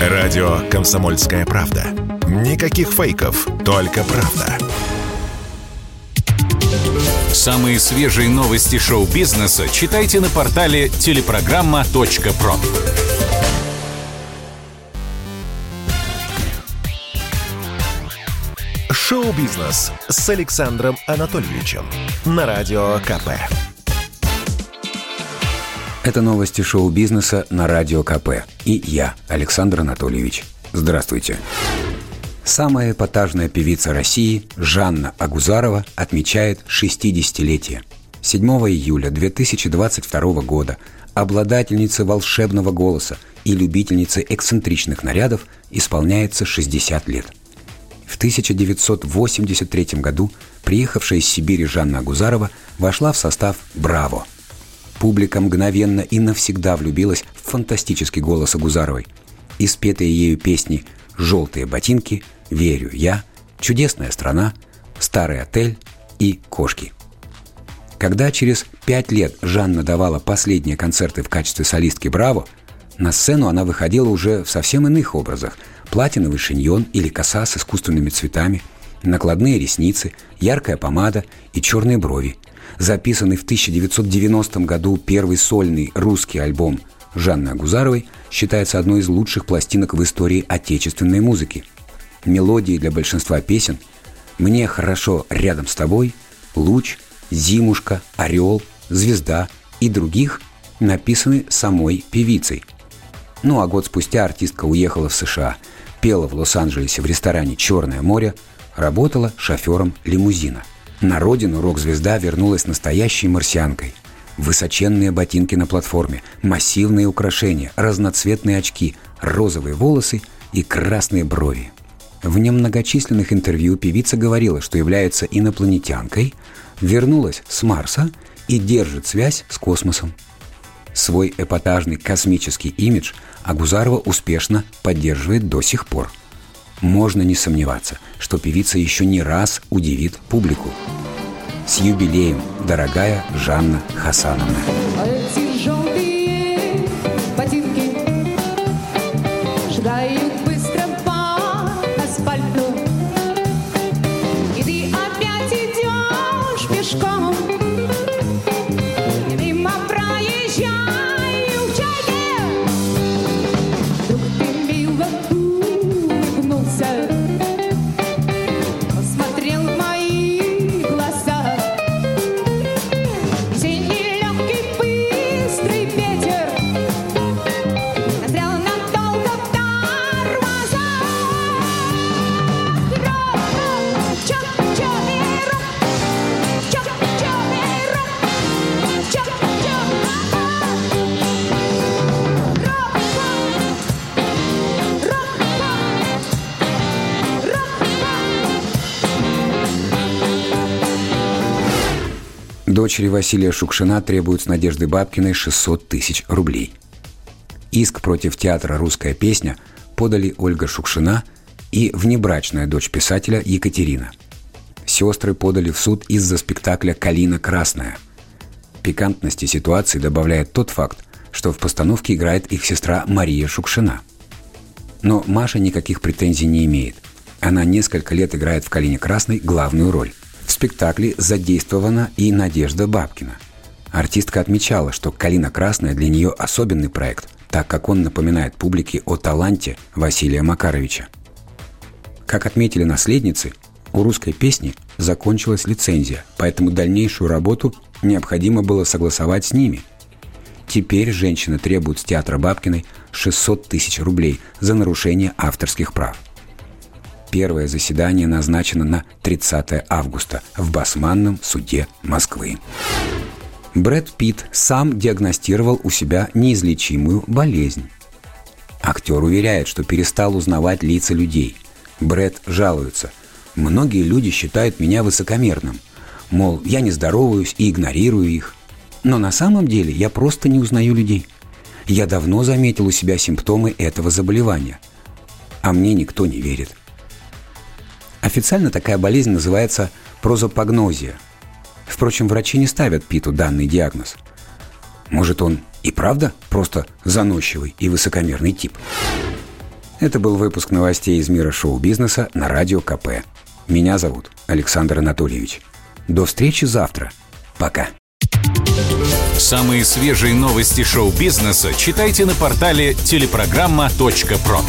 Радио «Комсомольская правда». Никаких фейков, только правда. Самые свежие новости шоу-бизнеса читайте на портале телепрограмма.про. Шоу-бизнес с Александром Анатольевичем на Радио КП. Это новости шоу-бизнеса на Радио КП. И я, Александр Анатольевич. Здравствуйте. Самая эпатажная певица России Жанна Агузарова отмечает 60-летие. 7 июля 2022 года обладательнице волшебного голоса и любительнице эксцентричных нарядов исполняется 60 лет. В 1983 году приехавшая из Сибири Жанна Агузарова вошла в состав «Браво», Публика мгновенно и навсегда влюбилась в фантастический голос Агузаровой. И спетые ею песни «Желтые ботинки», «Верю я», «Чудесная страна», «Старый отель» и «Кошки». Когда через пять лет Жанна давала последние концерты в качестве солистки «Браво», на сцену она выходила уже в совсем иных образах. Платиновый шиньон или коса с искусственными цветами, накладные ресницы, яркая помада и черные брови – записанный в 1990 году первый сольный русский альбом Жанны Агузаровой, считается одной из лучших пластинок в истории отечественной музыки. Мелодии для большинства песен «Мне хорошо рядом с тобой», «Луч», «Зимушка», «Орел», «Звезда» и других написаны самой певицей. Ну а год спустя артистка уехала в США, пела в Лос-Анджелесе в ресторане «Черное море», работала шофером лимузина – на родину рок-звезда вернулась настоящей марсианкой. Высоченные ботинки на платформе, массивные украшения, разноцветные очки, розовые волосы и красные брови. В немногочисленных интервью певица говорила, что является инопланетянкой, вернулась с Марса и держит связь с космосом. Свой эпатажный космический имидж Агузарова успешно поддерживает до сих пор – можно не сомневаться, что певица еще не раз удивит публику. С юбилеем, дорогая Жанна Хасановна. Дочери Василия Шукшина требуют с Надеждой Бабкиной 600 тысяч рублей. Иск против театра «Русская песня» подали Ольга Шукшина и внебрачная дочь писателя Екатерина. Сестры подали в суд из-за спектакля «Калина Красная». Пикантности ситуации добавляет тот факт, что в постановке играет их сестра Мария Шукшина. Но Маша никаких претензий не имеет. Она несколько лет играет в «Калине Красной» главную роль. В спектакле задействована и Надежда Бабкина. Артистка отмечала, что «Калина Красная» для нее особенный проект, так как он напоминает публике о таланте Василия Макаровича. Как отметили наследницы, у русской песни закончилась лицензия, поэтому дальнейшую работу необходимо было согласовать с ними. Теперь женщина требует с театра Бабкиной 600 тысяч рублей за нарушение авторских прав – Первое заседание назначено на 30 августа в Басманном суде Москвы. Брэд Питт сам диагностировал у себя неизлечимую болезнь. Актер уверяет, что перестал узнавать лица людей. Брэд жалуется. «Многие люди считают меня высокомерным. Мол, я не здороваюсь и игнорирую их. Но на самом деле я просто не узнаю людей. Я давно заметил у себя симптомы этого заболевания. А мне никто не верит. Официально такая болезнь называется прозапагнозия. Впрочем, врачи не ставят Питу данный диагноз. Может, он и правда просто заносчивый и высокомерный тип? Это был выпуск новостей из мира шоу-бизнеса на Радио КП. Меня зовут Александр Анатольевич. До встречи завтра. Пока. Самые свежие новости шоу-бизнеса читайте на портале телепрограмма.про.